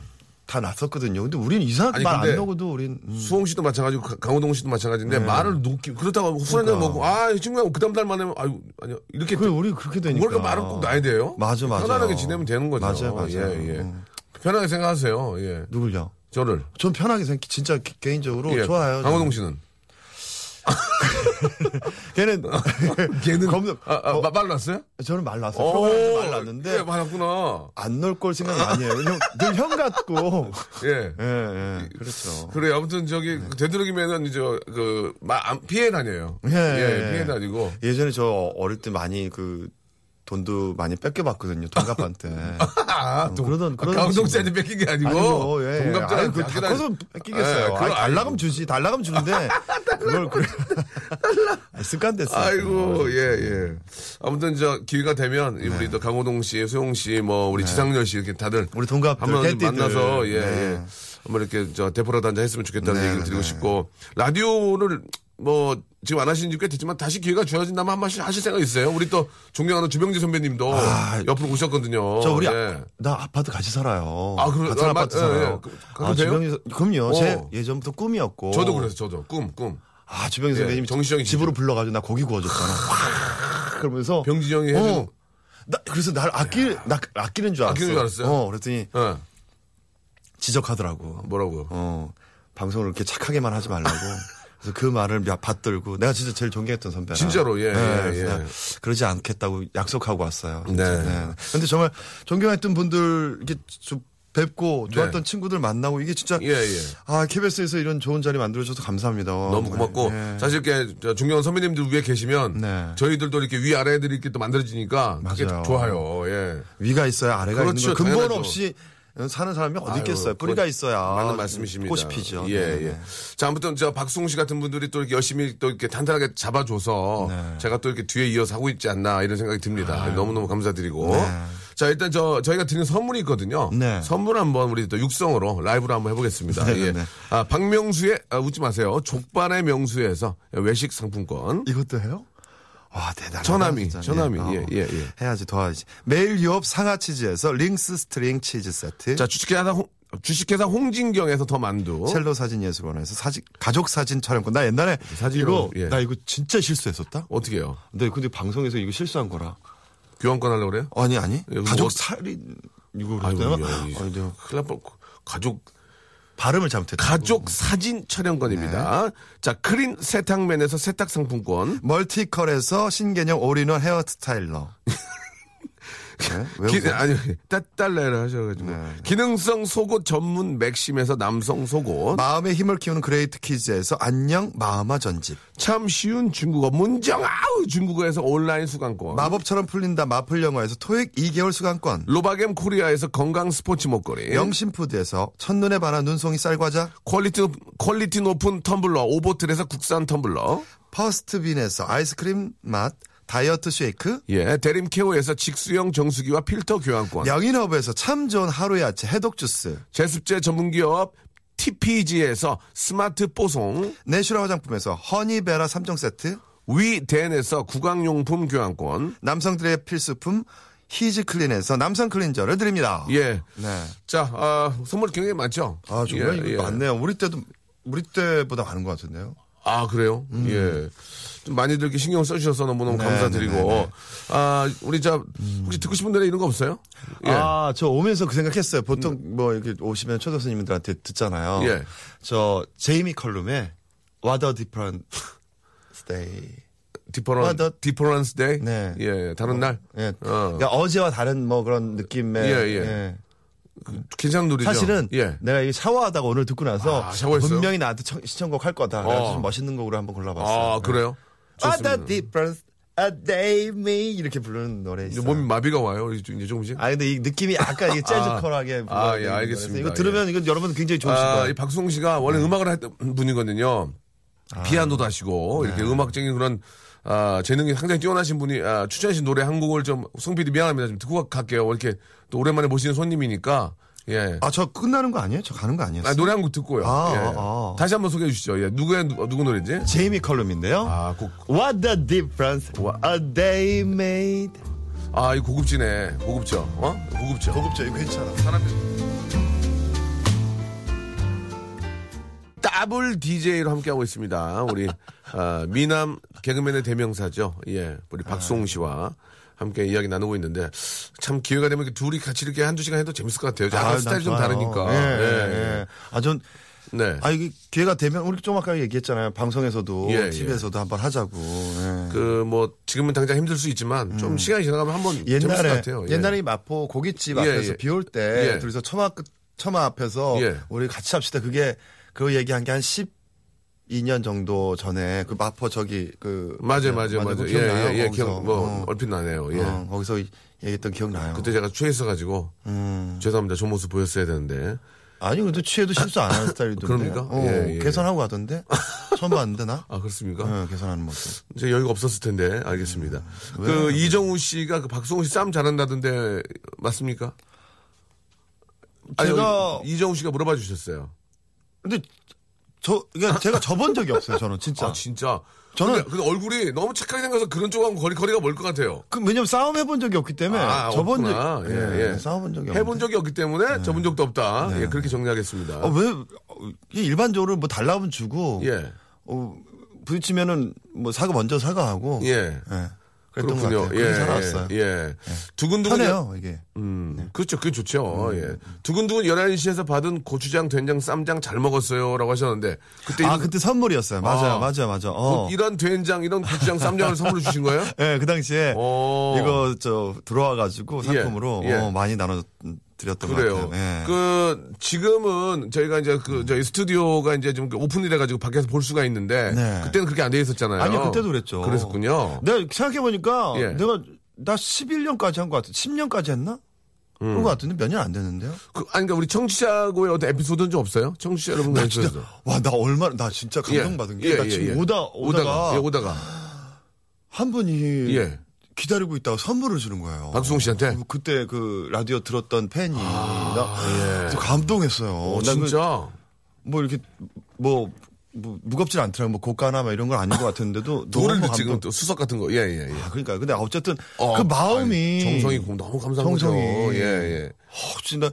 다 났었거든요. 근데 우리는 이상하게 말안 넣어도 우린. 음. 수홍 씨도 마찬가지고 가- 강호동 씨도 마찬가지인데 말을 놓기 그렇다고 술 한잔 그러니까. 먹고 아 친구야 그 다음 달 만에 아유 아니요 이렇게 그래, 우리 그렇게 되니까. 뭘까 말은 꼭 놔야 돼요. 맞아, 맞아. 편안하게 지내면 되는 거죠. 맞아요, 맞아요. 예, 예. 음. 편하게 생각하세요. 예. 누굴요? 저를. 전 편하게 생각, 진짜 기- 개인적으로 예. 좋아요. 강호동 저는. 씨는. <laughs> 걔는 걔는 검은- 아, 아, 마- 말 났어요? 저는 말 났어요. 프로그램에서 말 났는데 예, 말났구나. 안 넣을 걸 생각 많이 해요. 형, 늘형 같고. 예. 예, 예. 그렇죠. 그래 아무튼 저기 되도록이면은 이제 그 마- 안- 피해 다녀요. 예, 예, 예. 피해 다니고. 예전에 저 어릴 때 많이 그 돈도 많이 뺏겨봤거든요. 동갑한테. <laughs> 아, 또 그러던- 그러던 강호동 친구. 씨한테 뺏긴 게 아니고 아니고, 예. 동갑자한테 그 바꿔서 뺏기겠어요. 예, 그거 아니, 달라면 아니고. 주지. 달라면 주는데. <laughs> 그걸, 그래. <laughs> 아, 습관 됐어요. 아이고, 예, 예. 아무튼, 저, 기회가 되면, 이 우리 또 강호동 씨, 소영 씨, 뭐, 우리 지상렬 씨, 이렇게 다들. 네. 우리 동갑들, 한번. 만나서, 예, 네. 예. 한번 이렇게, 저, 대포라도 한잔 했으면 좋겠다는 네, 얘기를 드리고 네. 싶고, 라디오를, 뭐, 지금 안 하신 지 꽤 됐지만, 다시 기회가 주어진다면 한 번씩 하실 생각 있어요? 우리 또, 존경하는 주병지 선배님도 아, 옆으로 오셨거든요. 저 우리, 예. 아, 나 아파트 같이 살아요. 아, 그래요? 같은 아, 아파트 맞- 예, 살아요. 예. 그- 가도 아, 돼요? 주병이, 그럼요. 어. 제 예전부터 꿈이었고. 저도 그래서, 저도. 꿈, 꿈. 아, 주병이 예, 선배님 정시정이 집으로 불러가지고 나 고기 구워줬잖아. 확 그러면서. 병지 형이 해주는. 어. 나, 그래서 날 아끼, 나, 아끼는 줄 알았어. 아끼는 줄 알았어요? 어, 그랬더니 예. 지적하더라고. 뭐라고요? 어, 방송을 이렇게 착하게만 하지 말라고. 그래서 그 말을 몇- 받들고 내가 진짜 제일 존경했던 선배라. 진짜로, 예, 예, 그래서 예. 내가 그러지 않겠다고 약속하고 왔어요. 네. 진짜. 근데 정말 존경했던 분들 이렇게 좀 뵙고 좋았던 네. 친구들 만나고 이게 진짜 예, 예. 아 KBS에서 이런 좋은 자리 만들어줘서 감사합니다. 너무 고맙고 예. 사실 이렇게 저 존경하는 선배님들 위에 계시면 네. 저희들도 이렇게 위 아래들이 이렇게 또 만들어지니까 그게 맞아요. 좋아요. 예. 위가 있어야 아래가 그렇죠, 있는 거 근본 당연하죠. 없이 사는 사람이 어디 아유, 있겠어요. 뿌리가 있어야 맞는 말씀이십니다. 꽃이 피죠. 예, 네, 예. 네. 자, 아무튼 저 박수홍 씨 같은 분들이 또 이렇게 열심히 또 이렇게 탄탄하게 잡아줘서 네. 제가 또 이렇게 뒤에 이어서 하고 있지 않나 이런 생각이 듭니다. 너무너무 감사드리고. 네. 자, 일단 저 저희가 드리는 선물이 있거든요. 네. 선물 한번 우리 또 육성으로 라이브로 한번 해보겠습니다. 네, 예. 네. 아, 박명수의 아, 웃지 마세요. 족발의 명수에서 외식 상품권. 이것도 해요? 와 대단하다. 진짜. 전화미. 어. 예, 예, 예. 해야지 도와야지. 매일 유업 상하 치즈에서 링스 스트링 치즈 세트. 자, 주식회사, 홍, 주식회사 홍진경에서 더 만두. 첼로 사진 예술원에서 사진 가족 사진 촬영권. 나 옛날에 사진으로, 이거 예. 나 이거 진짜 실수했었다. 어떻게 해요? 근데 근데 방송에서 이거 실수한 거라. 교환권 하려고 그래요? 아니 아니. 이거 가족 뭐- 살인 이거 아이고, 그랬더니 야, 이- 아니, 내가 큰일 날 뻔. 가족, 발음을 잘못했다. 가족 사진 촬영권입니다. 네. 자, 크린 세탁맨에서 세탁 상품권. 멀티컬에서 신개념 all-in-one hair styler. <laughs> 네? 왜 기? 아니, 따딸레를 하셔가지고. 네. 기능성 속옷 전문 맥심에서 남성 속옷. 마음의 힘을 키우는 그레이트 키즈에서 안녕 마음아 전집. 참 쉬운 중국어. 문정, 아우! 중국어에서 온라인 수강권. 마법처럼 풀린다 마플 영어에서 토익 2개월 수강권. 로바겜 코리아에서 건강 스포츠 목걸이. 영신푸드에서 첫눈에 반한 눈송이 쌀과자. quality, quality 높은 텀블러. 오보틀에서 국산 텀블러. 퍼스트빈에서 아이스크림 맛 다이어트 쉐이크. 예, 대림 케어에서 직수형 정수기와 필터 교환권. 영인허브에서 참 좋은 하루 야채 해독 주스. 제습제 전문기업 TPG에서 스마트 뽀송. 내슈라 화장품에서 허니베라 3종 세트. 위덴에서 구강용품 교환권. 남성들의 필수품 히즈 클린에서 남성 cleanser를 드립니다. 예. 네. 자, 아, 선물 굉장히 많죠? 아, 정말 예, 예. 많네요. 우리 때도, 우리 때보다 많은 것 같은데요. 아, 그래요? 예. 좀 많이들 이렇게 신경 써주셔서 너무너무 음. 네, 감사드리고. 네, 네, 네. 아, 우리 자, 혹시 듣고 싶은 노래 이런 거 없어요? 예. 아, 저 오면서 그 생각했어요. 보통 뭐 이렇게 오시면 초대 손님들한테 듣잖아요. 예. 저 제이미 컬룸의 What a Different Day. different, difference day? 네. 예, 다른 날? 예. 어. 그러니까 어제와 다른 뭐 그런 느낌의. 예, 예. 괜 찮은 노래죠? 사실은 예. 내가 이 샤워하다가 오늘 듣고 나서 아? 분명히 나한테 청- 시청곡 할 거다. 어. 좀 멋있는 곡으로 한번 골라봤어요. 아, 그래요? What 좋습니다. a difference a day me 이렇게 부르는 노래 있어요. 몸이 마비가 와요, 이제 조금씩. 아 근데 이 느낌이 약간 이게 재즈컬하게 <laughs> 아, 예, 불러야 되는 알겠습니다. 이거 들으면 이건 여러분 굉장히 좋으실 아, 거예요. 이 박수홍 씨가 원래 음악을 했던 분이거든요. 피아노도 하시고 이렇게 음악적인 그런 아, 재능이 상당히 뛰어나신 분이 아, 추천하신 노래 한 곡을 좀 송PD 미안합니다. 좀 듣고 갈게요. 이렇게 또 오랜만에 모시는 손님이니까 예. 아, 저 끝나는 거 아니에요? 저 가는 거 아니었어요? 아, 노래 한 곡 듣고요. 아, 예. 아, 아. 다시 한번 소개해 주시죠. 예. 누구의, 누, 누구 노래지? 제이미 컬럼인데요. 아, 곡. What the difference a day made. 아, 이 고급지네. 고급져. 어? 고급져. 고급져, 이거 괜찮아. 사람이. 더블 DJ로 함께하고 있습니다. 우리, 아, 미남 개그맨의 대명사죠. 예. 우리 박수홍 씨와 함께 이야기 나누고 있는데 참 기회가 되면 이렇게 둘이 같이 이렇게 한두 시간 해도 재밌을 것 같아요. 난 스타일이 좀. 다르니까. 예, 예, 예. 아, 전, 네. 아, 이게 기회가 되면, 우리 좀 아까 얘기했잖아요. 방송에서도, 예, 예. TV에서도 한번 하자고. 예. 그 뭐 지금은 당장 힘들 수 있지만 좀 시간이 지나가면 한번 재밌을 것 옛날에, 같아요. 예. 옛날에 이 마포 고깃집 예, 앞에서 예. 비올 때, 예. 둘이서 처마, 끝- 처마 앞에서 예. 우리 같이 합시다. 그게, 그 얘기한 게 한 12년 정도 전에 그 마포 저기 그. 맞아요, 맞아요, 맞아요. 예, 기억나요? 예, 예, 거기서. 기억, 뭐, 어. 얼핏 나네요. 예. 어, 거기서 이- 얘기했던 기억 나요. 그때 제가 취했어 가지고, 음. 죄송합니다. 좋은 모습 보였어야 되는데. 아니, 근데 취해도 실수 안 하는 스타일이던데. 그럽니까? 어, 예, 예. 개선하고 하던데? 처음 봤는데, 나? 아, 그렇습니까? 어, 개선하는 모습. 이제 여유가 없었을 텐데, 알겠습니다. 음. 그, 이정우 씨가 그 박성우 씨 싸움 잘한다던데, 맞습니까? 아니, 제가- 여기 이정우 씨가 물어봐 주셨어요. 근데, 저, 그러니까 제가 접은 적이 없어요, 저는 진짜. 아, 진짜. 저는- 근데, 얼굴이 너무 착하게 생겨서 그런 쪽하고 거리, 거리가 멀 것 같아요. 그, 왜냐면 싸움 해본 적이 없기 때문에. 아, 접은. 적, 예, 예. 싸워본 적이 해본 없는데. 적이 없기 때문에 접은 적도 없다. 예, 그렇게 정리하겠습니다. 아, 왜, 어, 일반적으로 뭐 달라면 주고. 예. 어, 부딪히면은 뭐 사과 먼저 사과하고. 예. 그랬던 것 그렇군요. 같아요. 예, 살아왔어요. 예. 예. 두근두근. 편해요, 이게. 음, 그렇죠. 그게 좋죠. 예. 두근두근 11시에서 받은 고추장, 된장, 쌈장 잘 먹었어요. 라고 하셨는데. 그때 아, 이런, 그때 선물이었어요. 맞아요, 아. 맞아요, 맞아. 어. 이런 된장, 이런 고추장, 쌈장을 선물로 주신 거예요? <laughs> 예, 그 당시에 어. 이거 저 들어와가지고 상품으로 예, 예. 어, 많이 나눠 드렸던 것 그래요. 같아요. 예. 그, 지금은 저희가 이제 그, 저희 스튜디오가 이제 좀 오픈이 돼가지고 밖에서 볼 수가 있는데. 네. 그때는 그렇게 안 돼 있었잖아요. 아니 그때도 그랬죠. 그랬었군요. 내가 생각해 보니까 예. 내가 나 11년까지 한 것 같아. 10년까지 했나? 음. 그런 것 같은데 몇 년 안 됐는데요. 그, 아니, 그러니까 우리 청취자고의 어떤 에피소드는 좀 없어요? 청취자 여러분 나 에피소드. 진짜 와 나 얼마나 나 진짜 감동받은 게 나 지금 오다 오다가 예, 오다가. 한 분이 예. 기다리고 있다가 선물을 주는 거예요. 박수홍 씨한테? 그- 그때 그 라디오 들었던 팬이 아, 나 진짜 감동했어요. 어, 나 그- 진짜? 뭐 이렇게 뭐, 뭐 무겁진 않더라고 뭐 고가나 막 이런 건 아닌 것 같은데도 <laughs> 너무 지금. 또 수석 같은 거. 예, 예, 예. 아, 그러니까 근데 어쨌든 어, 그 마음이 아니, 정성이 고- 너무 감사한 정성이. 거죠. 예, 예. 어, 진짜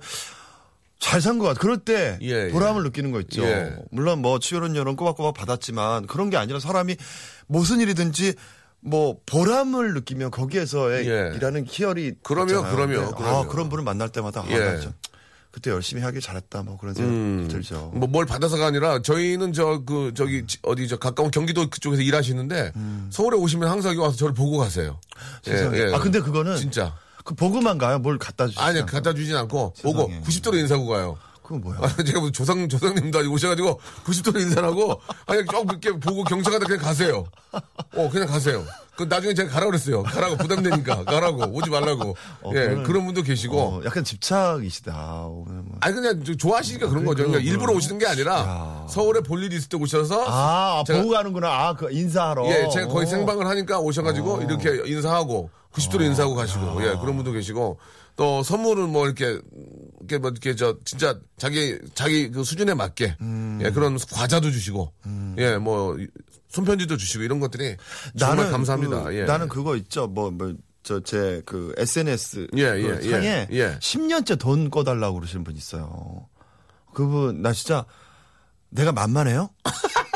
잘산것 같아. 그럴 때 예, 예. 보람을 느끼는 거 있죠. 예. 물론 뭐 출연료는 꼬박꼬박 받았지만 그런 게 아니라 사람이 무슨 일이든지 뭐 보람을 느끼면 거기에서의 예. 일하는 희열이. 그럼요, 근데 그럼요. 아, 그런 분을 만날 때마다 아, 예. 그때 열심히 하길 잘했다 뭐 그런 생각 들죠. 뭐 뭘 받아서가 아니라 저희는 저 그 저기 지- 어디 저 가까운 경기도 그쪽에서 일하시는데 서울에 오시면 항상 여기 와서 저를 보고 가세요. 예, 세상에. 아 근데 그거는 진짜 그 보고만 가요. 뭘 갖다 주시지 아니 않고. 갖다 주진 않고 보고 세상에. 90도로 인사하고 가요. 그건 뭐야? 아, 제가 무슨 조상 조상님도 아니고 오셔가지고 90도로 인사를 하고 아니 좀 이렇게 보고 경청하다 그냥 가세요. 어 그냥 가세요. 그 나중에 제가 가라 그랬어요. 가라고 부담되니까 가라고 오지 말라고. 어, 예 그거는- 그런 분도 계시고. 어, 약간 집착이시다. 오늘 뭐. 아니 그냥 저- 좋아하시니까 그런 거죠. 그러니까 일부러 오시는 게 아니라 서울에 볼 일이 있을 때 오셔서 아, 제가- 보고 가는구나. 아, 그 인사하러. 예, 제가 거의 어. 생방을 하니까 오셔가지고 이렇게 인사하고 90도로 인사하고 가시고 예 그런 분도 계시고 또 선물은 뭐 이렇게 이렇게 뭐 이렇게 저 진짜 자기 자기 그 수준에 맞게 예 그런 과자도 주시고 예뭐 손편지도 주시고 이런 것들이 정말 감사합니다. 그, 예. 나는 그거 있죠. 뭐, 뭐, 저, 제, 그, SNS. 예, 그 예, 상에 예, 예. 10년째 돈 꺼달라고 그러시는 분 있어요. 그분, 나 진짜, 내가 만만해요? <laughs>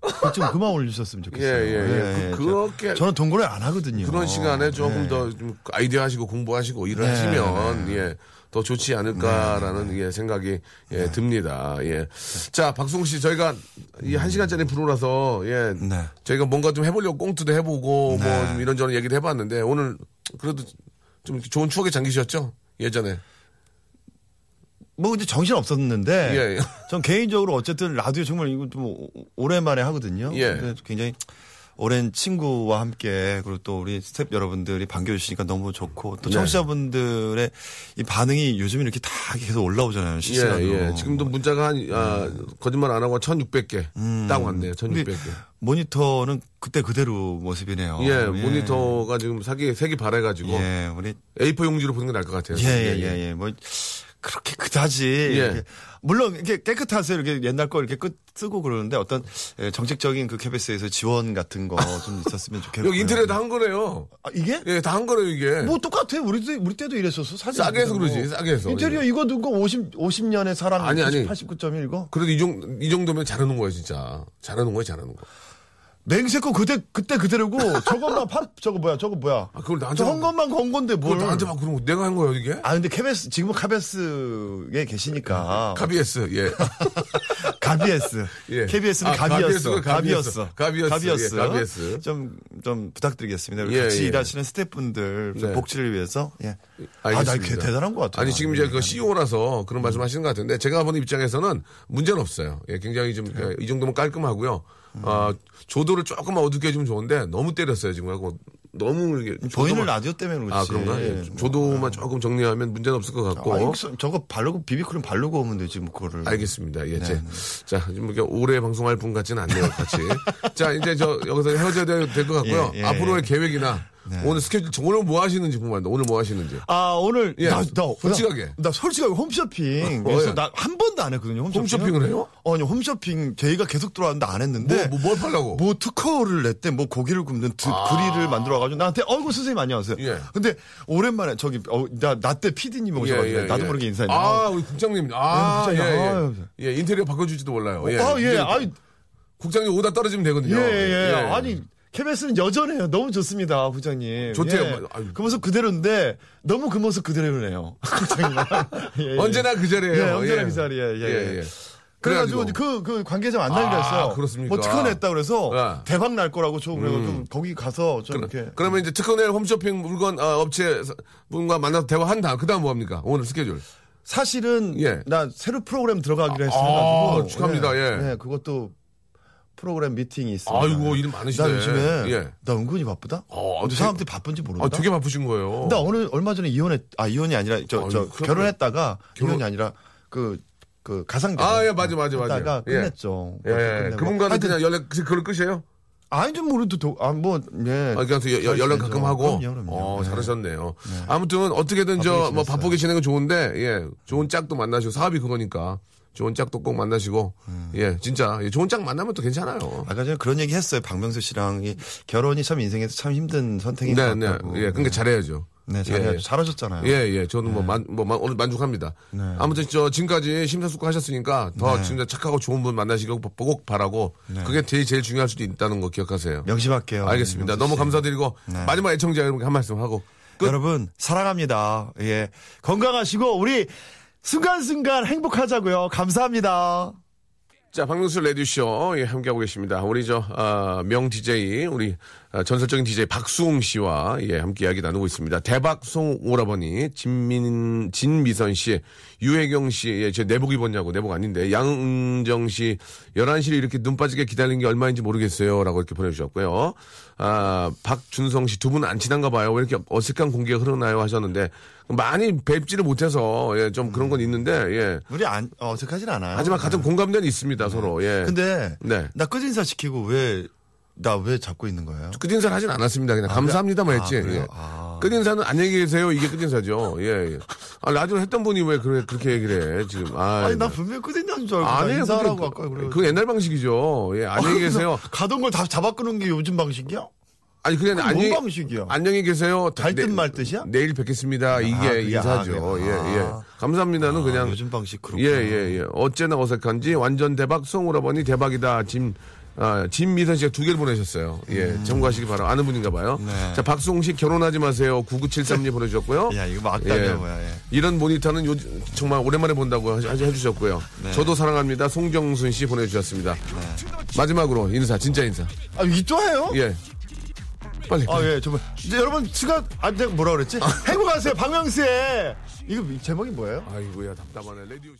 그거 좀 그만 올리셨으면 좋겠어요. 예, 예, 예. 그- 그렇게- 저는 돈 거래 안 하거든요. 그런 시간에 조금 예. 더좀 아이디어 하시고 공부하시고 일을 네, 하시면 예. 더 좋지 않을까라는 예, 생각이 예, 듭니다. 예. 자, 박승우 씨 저희가 이 한 시간짜리 프로라서 예. 네. 저희가 뭔가 좀 해보려고 꽁트도 해보고 네. 뭐좀 이런저런 얘기도 해봤는데 오늘 그래도 좀 좋은 추억에 잠기셨죠? 예전에. 뭐 이제 정신 없었는데 예, 예. <laughs> 전 개인적으로 어쨌든 라디오 정말 이거 좀 오- 오랜만에 하거든요. 예. 근데 굉장히 오랜 친구와 함께 그리고 또 우리 스탭 여러분들이 반겨주시니까 너무 좋고 또 네. 청취자분들의 이 반응이 요즘 이렇게 다 계속 올라오잖아요. 예, 실시간으로. 예. 지금도 문자가 한, 아, 거짓말 안 하고 1600개. 딱 왔네요. 근데 1600개. 모니터는 그때 그대로 모습이네요. 예, 모니터가 지금 색이, 색이 바래가지고 예, 우리 A4 용지로 보는 게 나을 것 같아요. 예, 예, 예, 예. 뭐 그렇게 그다지. 예. 물론 이렇게 깨끗하세요. 이렇게 옛날 거 이렇게 끝 쓰고 그러는데 어떤 예, 정책적인 그 KBS에서 지원 같은 거 좀 <laughs> 있었으면 좋겠고요. 여기 인테리어 다한 거래요. 아, 이게? 예, 다 한 거래요, 이게. 뭐 똑같아. 우리 때 우리 때도 이랬었어. 사진 싸게 해서. 그러지, 싸게 해서. 인테리어 이거 누구 50 50년의 사랑 아니, 아니. 89.1 이거. 그래도 이 정도, 이 정도면 잘하는 거예요, 진짜. 잘하는 거예요, 잘하는 거. 맹세 거 그때 그때 그대로고 <laughs> 저것만 파 저거 뭐야? 저거 뭐야? 아, 그걸 나한테. 막- 것만 건 건데 뭘? 그걸 나한테 막 그런 거 내가 한 거예요, 이게? 아 근데 KBS 지금은 카베스에 계시니까 카비에스, 예. <laughs> 가비에스. 예. KBS는 아, 가비였어. 가비였어. 가비였어. 가비였어. 예, 가비였어. 좀, 좀 부탁드리겠습니다. 우리 예, 같이 예. 일하시는 스태프분들 좀 네. 복지를 위해서. 예. 아, 나 알겠습니다. 그 대단한 것 같아요. 아니 지금 이제 그 예. CEO라서 그런 말씀 하시는 것 같은데 제가 보는 입장에서는 문제는 없어요. 예, 굉장히 좀 이 정도면 깔끔하고요. 음. 아, 조도를 조금만 어둡게 해주면 좋은데 너무 때렸어요 지금 하고 너무 이게 보이는 라디오 때문에 그렇지. 아 그런가? 예, 조도만 조금 정리하면 문제는 없을 것 같고. 아, 이거 저거 바르고 비비크림 바르고 오면 되지 뭐 그거를. 알겠습니다. 예, 네, 제, 자, 좀 이렇게 오래 방송할 분 같지는 않네요, 같이. 자, 이제 저 여기서 헤어져야 될 것 같고요. 예, 예, 앞으로의 예. 계획이나 오늘 스케줄, 오늘 뭐 하시는지 궁금합니다. 오늘 뭐 하시는지. 아 오늘 예. 나, 나 솔직하게. 나, 나 솔직하게 홈쇼핑 어, 그래서 예. 나한 번도 안 했거든요 홈쇼핑 홈쇼핑을 해요? 어, 아니 홈쇼핑 저희가 계속 들어왔는데 안 했는데 뭐, 뭐, 뭘 팔라고? 뭐 특허를 냈대 뭐 고기를 굽는 드, 그릴을 만들어가지고 나한테 어이구 선생님 안녕하세요 예. 근데 오랜만에 저기 어, 나때 PD님 오셔가지고 나도 모르게 인사했는데 아, 우리 국장님. 아, 네, 예, 국장님. 예. 아유. 예, 인테리어 바꿔줄지도 몰라요. 예. 아, 예. 아이, 국장님 오다 떨어지면 예, 되거든요. 예, 아니, KBS는 여전해요. 너무 좋습니다, 부장님. 좋대요. 예. 아유. 그 모습 그대로인데, 너무 그 모습 그대로네요. <laughs> <laughs> 예, 예. 언제나 그 자리에요. 예, 언제나 예. 그 자리에, 예, 예. 예. 그래가지고 그래가지고. 그, 그 관계자 만나기로 아, 했어요. 그렇습니까? 뭐 특허 냈다 그래서 예. 음. 대박 날 거라고 저 그래가지고 거기 가서 좀 이렇게. 그러면 이제 특허낼 홈쇼핑 물건 어, 업체 분과 만나서 대화한 다음, 그 다음 뭐 합니까? 오늘 스케줄. 사실은 예. 나 새로 프로그램 들어가기로 아, 했어가지고 축하합니다. 예. 그것도 프로그램 미팅이 있습니다. 아이고, 일 많으시네. 나 요즘에 예. 나 은근히 바쁘다. 어, 근데 사람들이 바쁜지 모른다. 아, 되게 바쁘신 거예요. 나 오늘 얼마 전에 이혼했 아 이혼이 아니라 저 아니, 저 결혼했다가 결혼- 이혼이 아니라 그그 가상 아, 예, 맞아, 맞아, 맞아. 다가 예. 끝냈죠. 예, 끝내고. 그분과는 그냥 연락, 그- 그걸 끝이에요? 아니 좀 우리도 아뭐 예. 아, 그냥 여- 여- 연락 가끔 하고. 그럼요, 그럼요. 어, 네. 잘하셨네요. 아무튼 어떻게든 저, 뭐. 바쁘게 지내는 거 좋은데, 예. 좋은 짝도 만나시고, 사업이 그거니까. 좋은 짝도 꼭 만나시고, 음. 예, 진짜. 예, 좋은 짝 만나면 또 괜찮아요. 아까 전에 그런 얘기 했어요. 박명수 씨랑 이 결혼이 참 인생에서 참 힘든 선택인 네, 것 네. 같다고. 예, 그러니까 잘해야죠. 네, 잘해 예. 잘하셨잖아요. 예, 예. 저는 뭐, 만, 뭐, 만- 오늘 만족합니다. 네. 아무튼 저 지금까지 심사숙고 하셨으니까 더 네. 진짜 착하고 좋은 분 만나시고 꼭 바라고 그게 제일, 제일 중요할 수도 있다는 거 기억하세요. 명심할게요. 알겠습니다. 너무 씨. 감사드리고 네. 마지막 애청자 여러분께 한 말씀 하고 끝. 여러분 사랑합니다. 예 건강하시고 우리 순간순간 행복하자고요. 감사합니다. 자, 박명수 레디쇼, 예, 함께하고 계십니다. 우리 저, 아, 명 DJ, 우리, 아, 전설적인 DJ 박수홍 씨와, 예, 함께 이야기 나누고 있습니다. 대박송 오라버니, 진민, 진미선 씨, 유혜경 씨, 예, 제 내복 입었냐고, 내복 아닌데, 양은정 씨, 11시를 이렇게 눈 빠지게 기다린 게 얼마인지 모르겠어요. 라고 이렇게 보내주셨고요. 아, 박준성 씨, 두 분 안 친한가 봐요. 왜 이렇게 어색한 공기가 흐르나요? 하셨는데, 많이 뵙지를 못해서, 예, 좀 그런 건 있는데, 예. 우리 안 어색하진 않아요. 하지만 같은 공감대는 있습니다, 서로, 예. 근데 네. 나 끝인사 시키고 왜 나 왜 잡고 있는 거예요? 끝인사를 하진 않았습니다. 그냥 감사합니다만 아, 했지. 그래요? 예. 아. 끝인사는 안녕히 계세요. 이게 끝인사죠. 예, 예. 아, 라디오 했던 분이 왜 그래, 그렇게 얘기를 해, 지금. 아, 아니 나 분명히 끝인사인 줄 알고 아니에요. 인사하라고 그게- 아까 그래. 그거 옛날 방식이죠. 예, 안녕히 계세요. 가던 걸 다 잡아 끄는 게 요즘 방식이야? 아니, 그냥 안녕히, 뭔 방식이야? 안녕히 계세요. 갈듯 내- 말 듯이야? 내일 뵙겠습니다. 이게 그게- 인사죠. 아, 예, 그래요? 예. 아. 감사합니다는 아, 그냥. 요즘 방식 그렇구나. 예, 예, 예. 어째나 어색한지 완전 대박 송오라버니 대박이다. 짐, 아, 진미선 씨가 두 개를 보내셨어요. 예, 참고하시기 바라. 아는 분인가 봐요. 음. 네. 자, 박수홍 씨 결혼하지 마세요. 9973님 보내주셨고요. <laughs> 야 이거 뭐 악담이야 뭐야. 예. 이런 모니터는 요, 정말 오랜만에 본다고 하- 해주셨고요. 네. 저도 사랑합니다. 송정순 씨 보내주셨습니다. 마지막으로 인사, 진짜 인사. 아 이게 또 해요? 예. 빨리. 아 예, 정말. 이제 여러분 시간 안 돼. 뭐라 그랬지? 행복하세요, 박명수의 이거 제목이 뭐예요? 아이고야, 답답하네. 레디오.